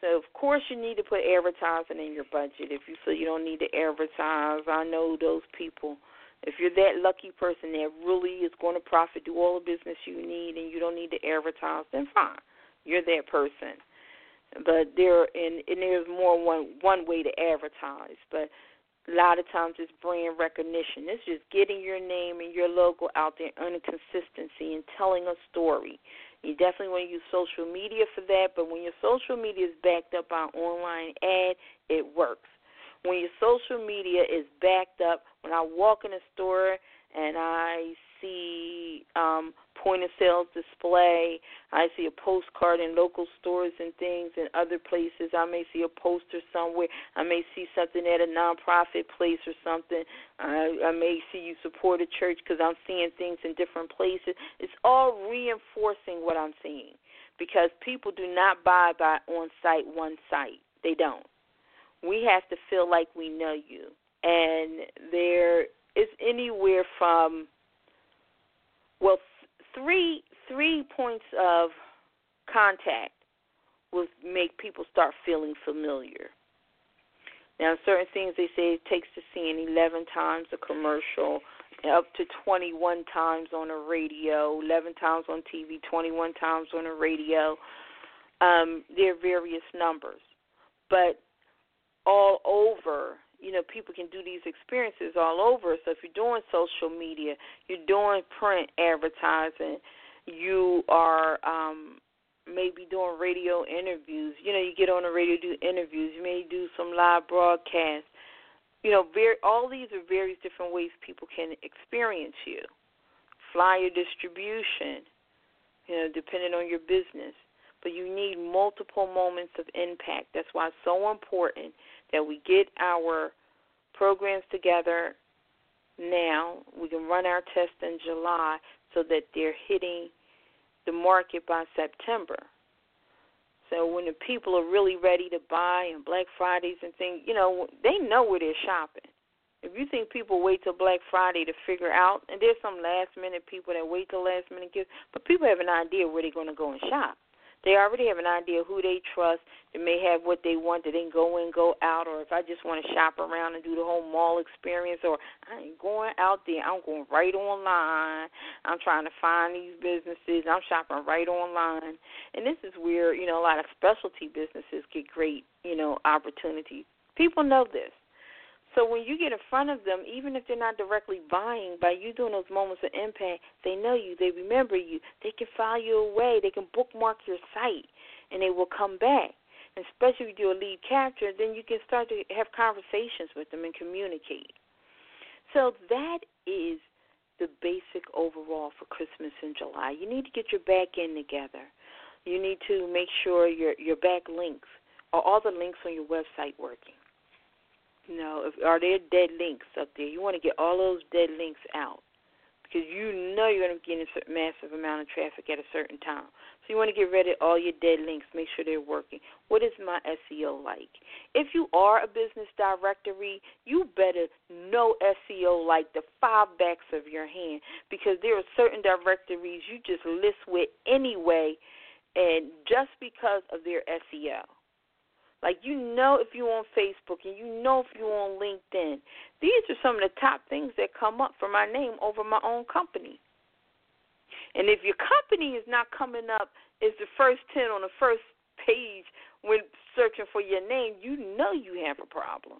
So of course you need to put advertising in your budget. If you feel you don't need to advertise, I know those people. If you're that lucky person that really is going to profit, do all the business you need, and you don't need to advertise, then fine, you're that person. But there and, and there's more one one way to advertise, but a lot of times it's brand recognition. It's just getting your name and your logo out there, earning consistency and telling a story. You definitely want to use social media for that, but when your social media is backed up by online ad, it works. When your social media is backed up, when I walk in a store and I see um, point of sales display. I see a postcard in local stores and things and other places. I may see a poster somewhere. I may see something at a nonprofit place or something. I, I may see you support a church because I'm seeing things in different places. It's all reinforcing what I'm seeing because people do not buy by on site one site. They don't. We have to feel like we know you. And there is anywhere from well three three points of contact will make people start feeling familiar. Now, certain things they say it takes to see an 11 times a commercial, up to 21 times on a radio, 11 times on TV, 21 times on a radio. Um, there are various numbers, but all over you know people can do these experiences all over. So if you're doing social media you're doing print advertising you are um maybe doing radio interviews. You know you get on the radio do interviews. You may do some live broadcasts. You know very all these are various different ways people can experience you. Flyer distribution you know depending on your business. But you need multiple moments of impact. That's why it's so important that we get our programs together now. We can run our test in July so that they're hitting the market by September. So when the people are really ready to buy and Black Fridays and things, you know, they know where they're shopping. If you think people wait till Black Friday to figure out, and there's some last minute people that wait till last minute gifts, but people have an idea where they're going to go and shop. They already have an idea who they trust. They may have what they want. They didn't go in, go out, or if I just want to shop around and do the whole mall experience, or I ain't going out there. I'm going right online. I'm trying to find these businesses. I'm shopping right online. And this is where, you know, a lot of specialty businesses get great, you know, opportunities. People know this. So when you get in front of them, even if they're not directly buying, by you doing those moments of impact, they know you, they remember you, they can file you away, they can bookmark your site, and they will come back. And especially if you do a lead capture, then you can start to have conversations with them and communicate. So that is the basic overall for Christmas in July. You need to get your back end together. You need to make sure your your back links are all the links on your website working. You know, if, are there dead links up there? You want to get all those dead links out because you know you're going to get a massive amount of traffic at a certain time. So you want to get rid of all your dead links, make sure they're working. What is my SEO like? If you are a business directory, you better know SEO like the five backs of your hand because there are certain directories you just list with anyway, and just because of their SEO. Like you know if you're on Facebook and you know if you're on LinkedIn. These are some of the top things that come up for my name over my own company. And if your company is not coming up as the first 10 on the first page when searching for your name, you know you have a problem.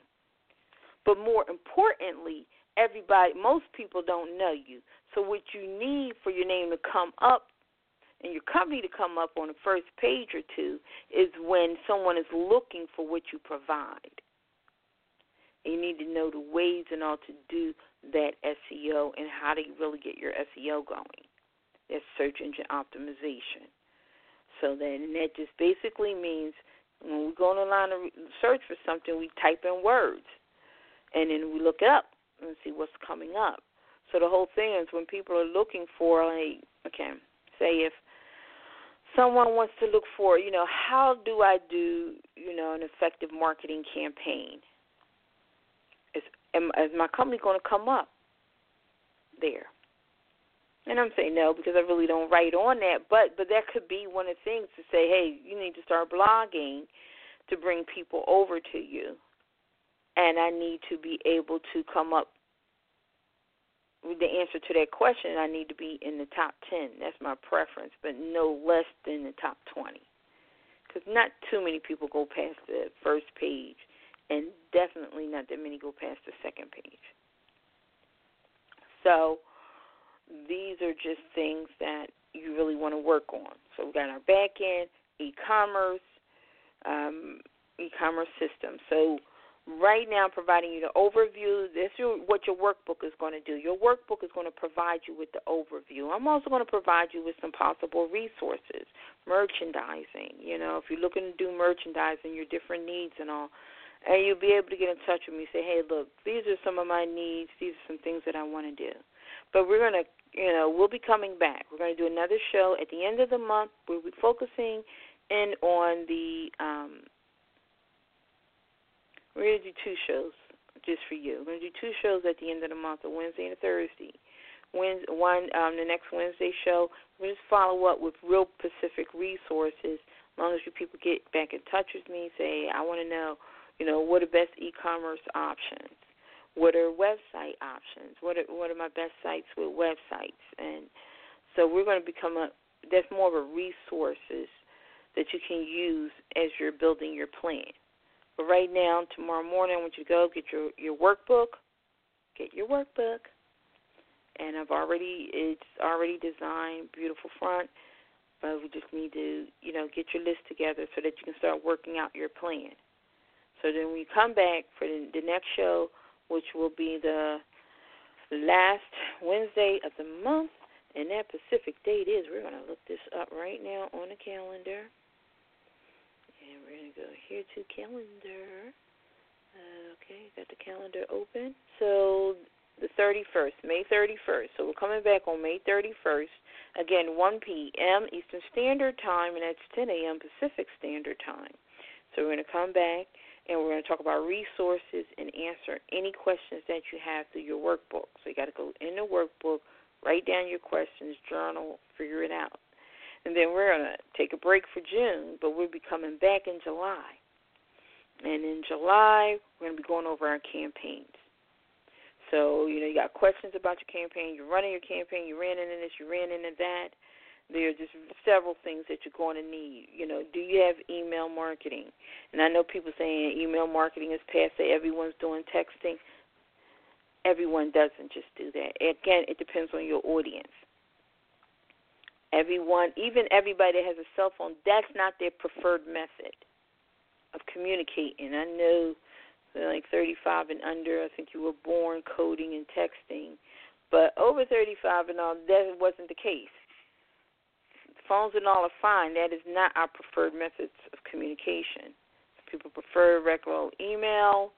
But more importantly, everybody most people don't know you. So what you need for your name to come up and your company to come up on the first page or two is when someone is looking for what you provide. And you need to know the ways and all to do that SEO and how to really get your SEO going. That's search engine optimization. So that and that just basically means when we go online to search for something, we type in words, and then we look up and see what's coming up. So the whole thing is when people are looking for like, okay, say if someone wants to look for, you know, how do I do, you know, an effective marketing campaign? Is, am, is my company going to come up there? And I'm saying no because I really don't write on that, but but that could be one of the things to say, hey, you need to start blogging to bring people over to you, and I need to be able to come up the answer to that question, I need to be in the top 10. That's my preference, but no less than the top 20. Because not too many people go past the first page, and definitely not that many go past the second page. So these are just things that you really want to work on. So we've got our back end, e-commerce, um, e-commerce system. So right now providing you the overview. This is what your workbook is going to do. Your workbook is going to provide you with the overview. I'm also going to provide you with some possible resources, merchandising. You know, if you're looking to do merchandising, your different needs and all, and you'll be able to get in touch with me. Say, hey, look, these are some of my needs. These are some things that I want to do. But we're going to, you know, we'll be coming back. We're going to do another show at the end of the month. We'll be focusing in on the um, we're going to do two shows just for you. We're going to do two shows at the end of the month, a Wednesday and a Thursday. Wednesday, one um, the next Wednesday show, we just follow up with real specific resources. As long as you people get back in touch with me, say I want to know, you know, what are best e-commerce options, what are website options, what are what are my best sites with websites, and so we're going to become a that's more of a resources that you can use as you're building your plan. But right now, tomorrow morning, I want you to go get your your workbook. Get your workbook. And I've already it's already designed, beautiful front. But we just need to, you know, get your list together so that you can start working out your plan. So then you come back for the, the next show, which will be the last Wednesday of the month, and that Pacific date is, we're going to look this up right now on the calendar. We're going to go here to calendar. Uh, okay, got the calendar open. So the 31st, May 31st. So we're coming back on May 31st. Again, 1 p.m. Eastern Standard Time, and that's 10 a.m. Pacific Standard Time. So we're going to come back and we're going to talk about resources and answer any questions that you have through your workbook. So you got to go in the workbook, write down your questions, journal, figure it out. And then we're going to take a break for June, but we'll be coming back in July. And in July, we're going to be going over our campaigns. So, you know, you got questions about your campaign, you're running your campaign, you ran into this, you ran into that. There are just several things that you're going to need. You know, do you have email marketing? And I know people saying email marketing is passe, everyone's doing texting. Everyone doesn't just do that. Again, it depends on your audience. Everyone, even everybody that has a cell phone, that's not their preferred method of communicating. I know like 35 and under, I think you were born coding and texting. But over 35 and all, that wasn't the case. Phones and all are fine. That is not our preferred methods of communication. People prefer regular email.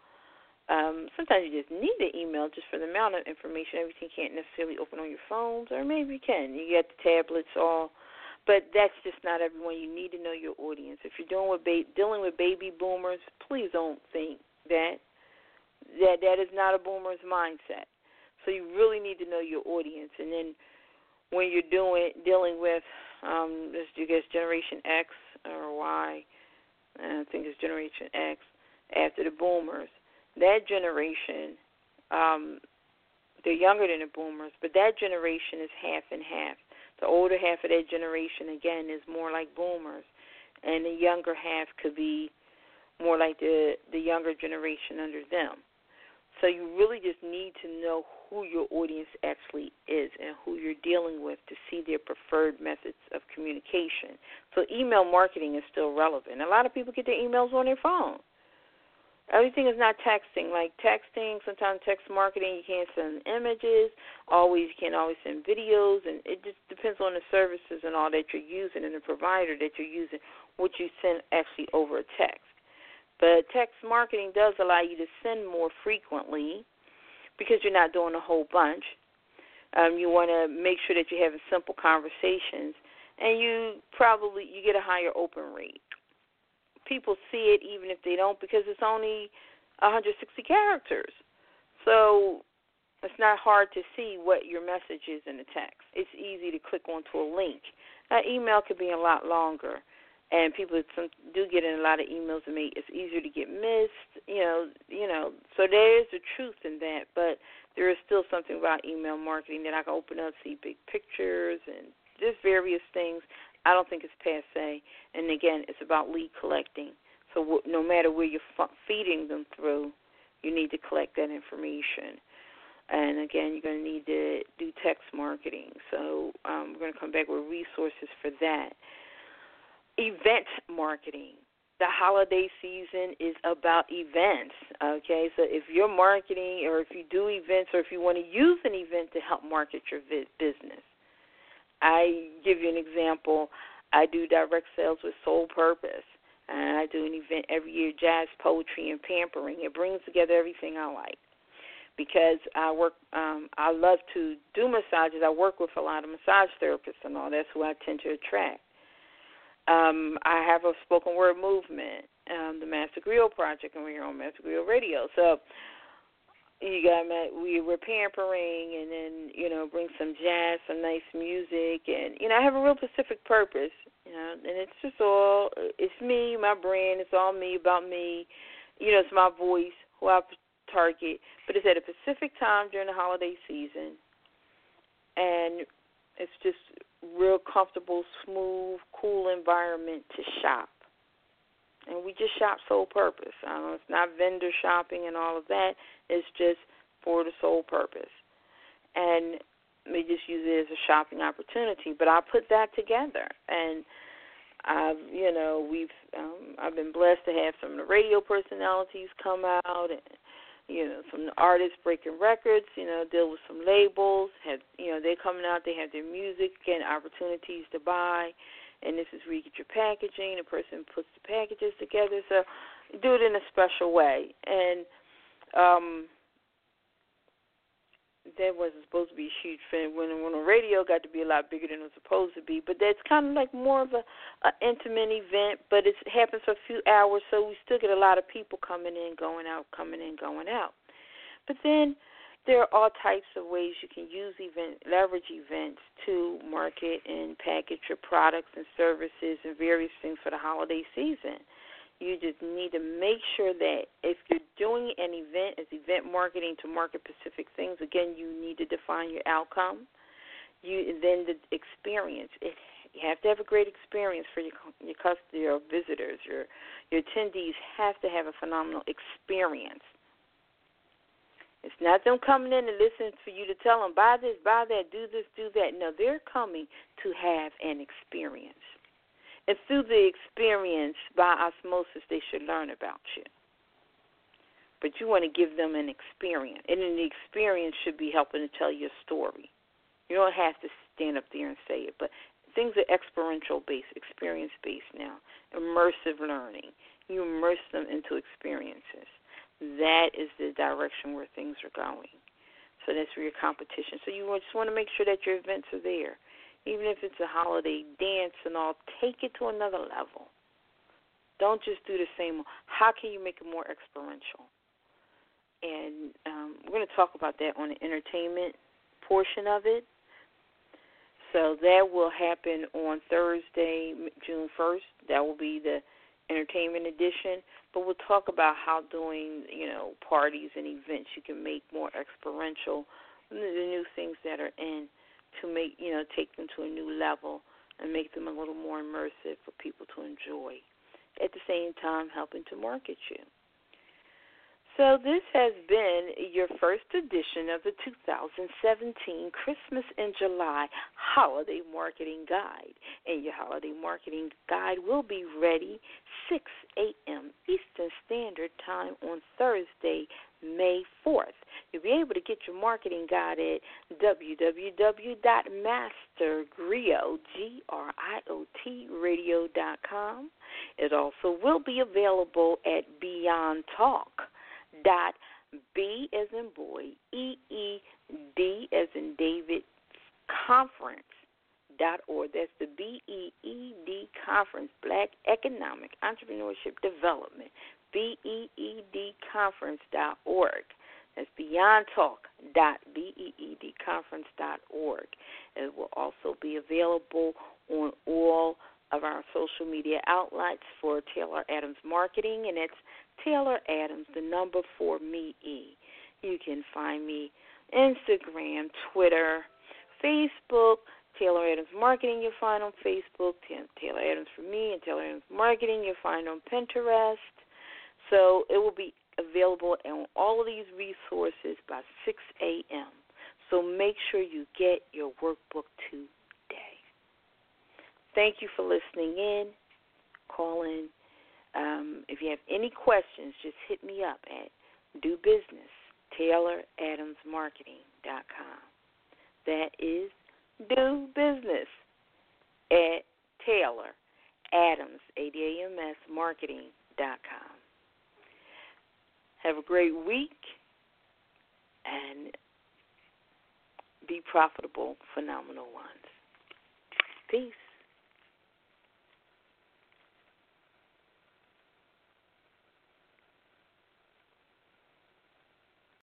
Um, sometimes you just need the email just for the amount of information. Everything can't necessarily open on your phones, or maybe you can. You get the tablets all, but that's just not everyone. You need to know your audience. If you're dealing with ba- dealing with baby boomers, please don't think that that that is not a boomer's mindset. So you really need to know your audience, and then when you're doing dealing with um, this, you guess Generation X or Y, I think it's Generation X after the boomers that generation, um, they're younger than the boomers, but that generation is half and half. The older half of that generation, again, is more like boomers, and the younger half could be more like the the younger generation under them. So you really just need to know who your audience actually is and who you're dealing with to see their preferred methods of communication. So email marketing is still relevant. A lot of people get their emails on their phone. Everything is not texting. Like texting, sometimes text marketing, you can't send images. Always, you can't always send videos, and it just depends on the services and all that you're using and the provider that you're using, what you send actually over a text. But text marketing does allow you to send more frequently because you're not doing a whole bunch. Um, you want to make sure that you're having simple conversations, and you probably you get a higher open rate people see it even if they don't because it's only 160 characters. So it's not hard to see what your message is in the text. It's easy to click onto a link. That email could be a lot longer, and people do get in a lot of emails and make it's easier to get missed. You know, you know. So there is a truth in that, but there is still something about email marketing that I can open up, see big pictures, and just various things. I don't think it's passe. And again, it's about lead collecting. So w- no matter where you're f- feeding them through, you need to collect that information. And again, you're going to need to do text marketing. So um, we're going to come back with resources for that. Event marketing. The holiday season is about events. Okay, so if you're marketing or if you do events or if you want to use an event to help market your business, I give you an example. I do direct sales with Soul Purpose, and I do an event every year, Jazz Poetry and Pampering. It brings together everything I like because I work. Um, I love to do massages. I work with a lot of massage therapists and all. That's who I tend to attract. Um, I have a spoken word movement, um, the Master Griot Project, and we're on Master Griot Radio. So you got we were pampering and then you know bring some jazz some nice music and you know i have a real specific purpose you know and it's just all it's me my brand it's all me about me. You know it's my voice who i target but it's at a specific time during the holiday season. And it's just real comfortable smooth cool environment to shop and we just shop Soul Purpose. Um, it's not vendor shopping and all of that. It's just for the sole purpose, and we just use it as a shopping opportunity. But I put that together, and I've you know we've um, I've been blessed to have some of the radio personalities come out and you know some artists breaking records you know deal with some labels have you know they're coming out they have their music getting opportunities to buy and this is where you get your packaging. The person puts the packages together, so do it in a special way. And um, that wasn't supposed to be a huge thing. When when the radio got to be a lot bigger than it was supposed to be, but that's kind of like more of a, a intimate event. But it happens for a few hours, so we still get a lot of people coming in, going out, coming in, going out. But then there are all types of ways you can use event leverage events to market and package your products and services and various things for the holiday season. You just need to make sure that if you're doing an event as event marketing to market specific things, again, you need to define your outcome. You then the experience. It, you have to have a great experience for your your customers, your visitors, your your attendees have to have a phenomenal experience. It's not them coming in and listening for you to tell them buy this, buy that, do this, do that. No, they're coming to have an experience. And through the experience, by osmosis, they should learn about you. But you want to give them an experience. And then the experience should be helping to tell your story. You don't have to stand up there and say it, but things are experiential based, experience based now. Immersive learning. You immerse them into experiences that is the direction where things are going. So that's where your competition. So you just want to make sure that your events are there, even if it's a holiday dance and all. Take it to another level. Don't just do the same. How can you make it more experiential? And um, we're going to talk about that on the entertainment portion of it. So that will happen on Thursday, June 1st. That will be the entertainment edition. But we'll talk about how doing, you know, parties and events you can make more experiential, the new things that are in to make, you know, take them to a new level and make them a little more immersive for people to enjoy. At the same time, helping to market you. So, this has been your first edition of the 2017 Christmas in July Holiday Marketing Guide. And your holiday marketing guide will be ready 6 a.m. Eastern Standard Time on Thursday, May 4th. You'll be able to get your marketing guide at www.mastergriot, It also will be available at Beyond Talk dot B as in boy, E E D as in David conference dot org. That's the B E E D conference, Black Economic Entrepreneurship Development. B E E D conference dot org. That's Beyond Talk dot B E E D conference dot org. It will also be available on all of our social media outlets for Taylor Adams Marketing, and it's Taylor Adams, the number for me E. You can find me Instagram, Twitter, Facebook, Taylor Adams Marketing you'll find on Facebook, Taylor Adams for me and Taylor Adams Marketing you'll find on Pinterest. So it will be available on all of these resources by 6 a.m. So make sure you get your workbook today. Thank you for listening in. Call in um, if you have any questions, just hit me up at do business tayloradamsmarketing.com. That is do business at Taylor Adams A D A M S marketing.com. Have a great week and be profitable, phenomenal ones. Peace.